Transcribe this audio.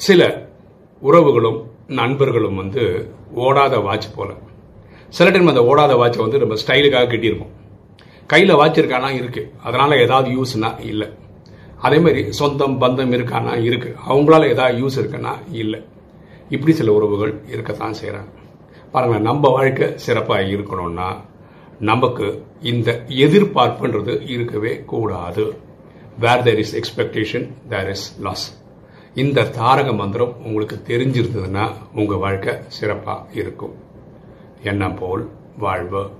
சில உறவுகளும் நண்பர்களும் வந்து ஓடாத வாட்ச் போல. சில டைம் அந்த ஓடாத வாட்சை வந்து நம்ம ஸ்டைலுக்காக கட்டியிருப்போம். கையில் வாட்ச் இருக்கானா? இருக்கு. அதனால ஏதாவது யூஸ்னா இல்லை. அதே மாதிரி சொந்தம் பந்தம் இருக்கானா? இருக்கு. அவங்களால ஏதாவது யூஸ் இருக்குன்னா இல்லை. இப்படி சில உறவுகள் இருக்கத்தான் செய்கிறாங்க பாருங்க நம்ம வாழ்க்கை சிறப்பாக இருக்கணும்னா நமக்கு இந்த எதிர்பார்ப்புன்றது இருக்கவே கூடாது. Where there is expectation there is loss இந்த தாரக மந்திரம் உங்களுக்கு தெரிஞ்சிருந்ததுன்னா உங்கள் வாழ்க்கை சிறப்பாக இருக்கும். எண்ணம் போல் வாழ்வு.